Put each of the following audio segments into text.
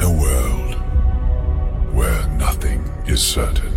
a world where nothing is certain.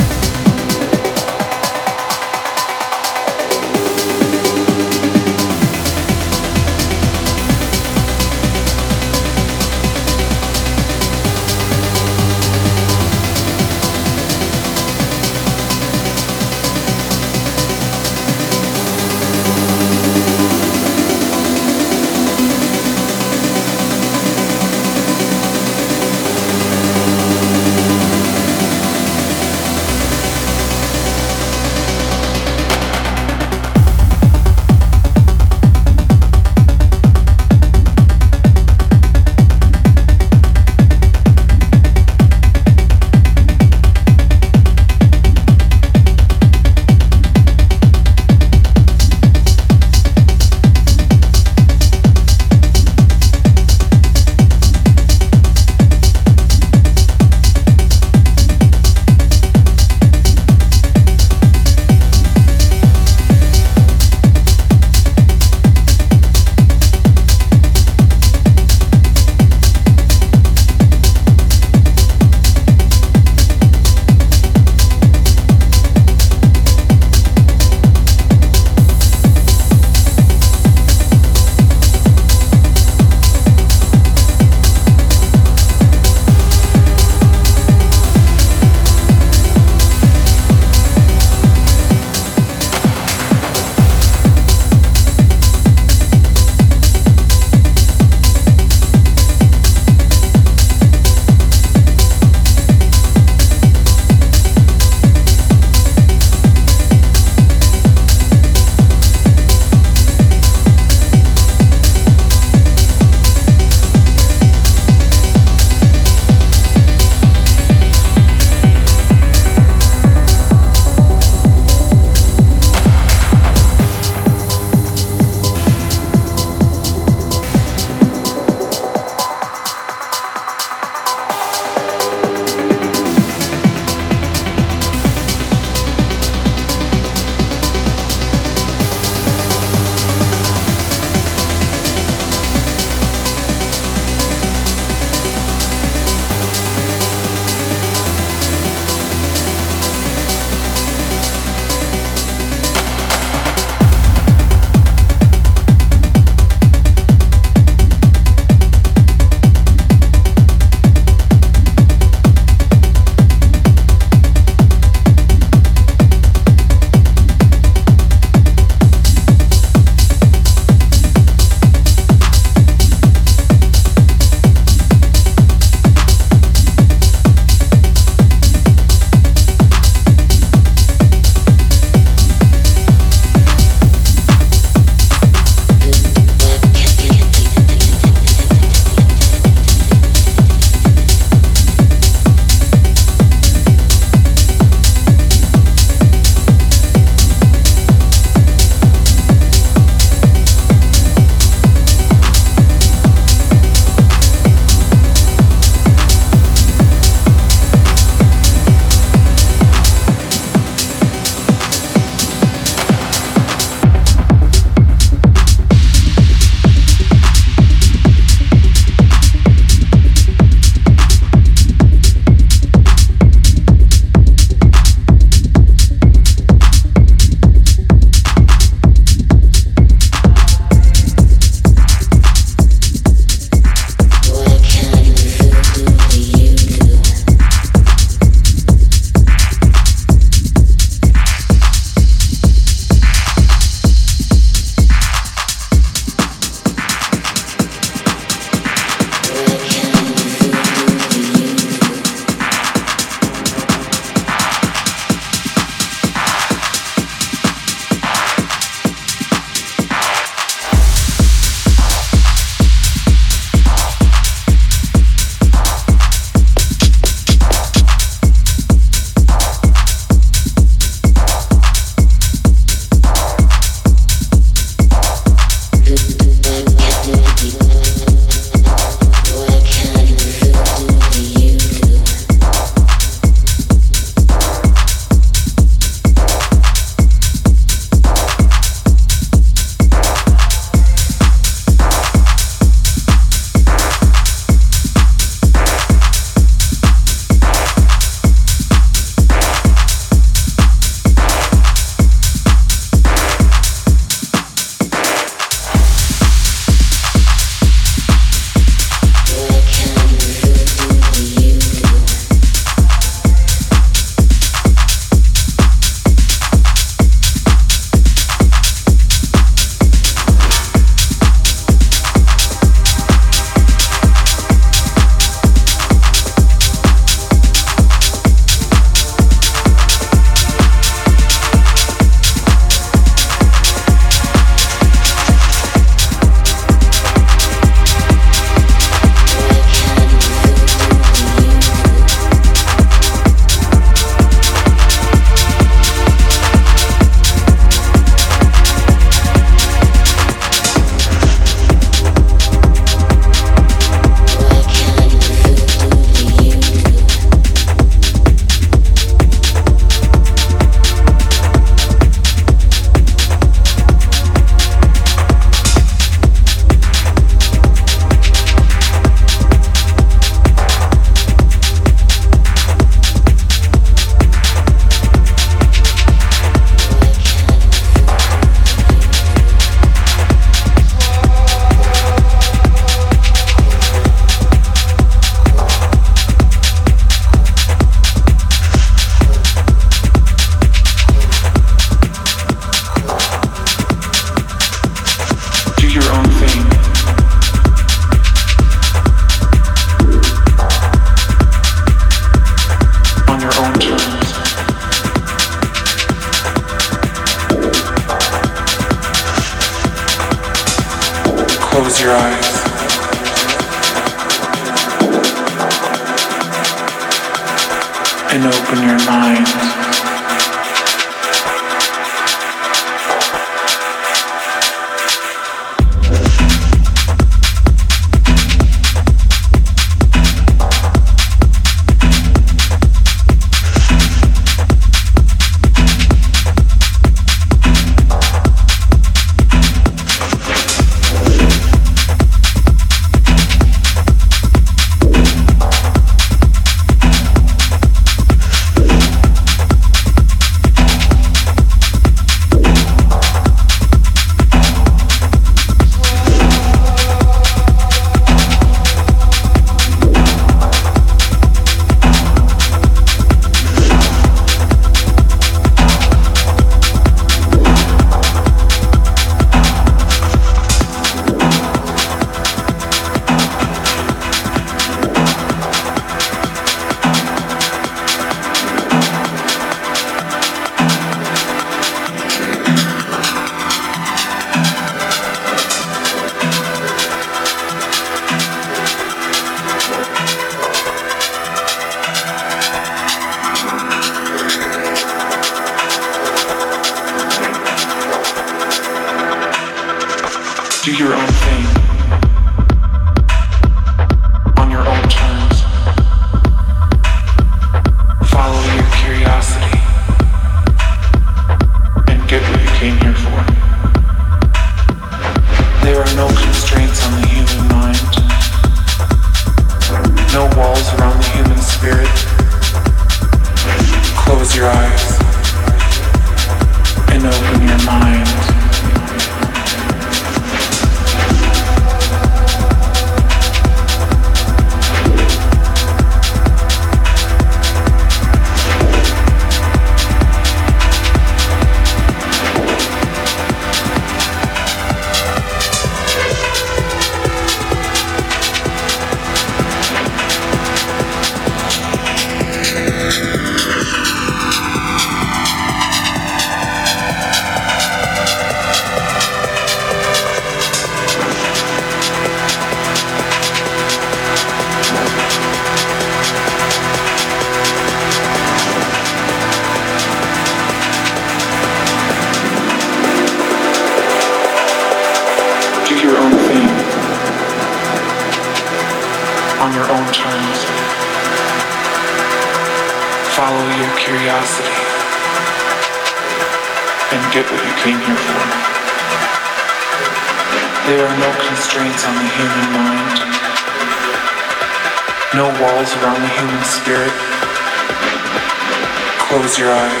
your eyes.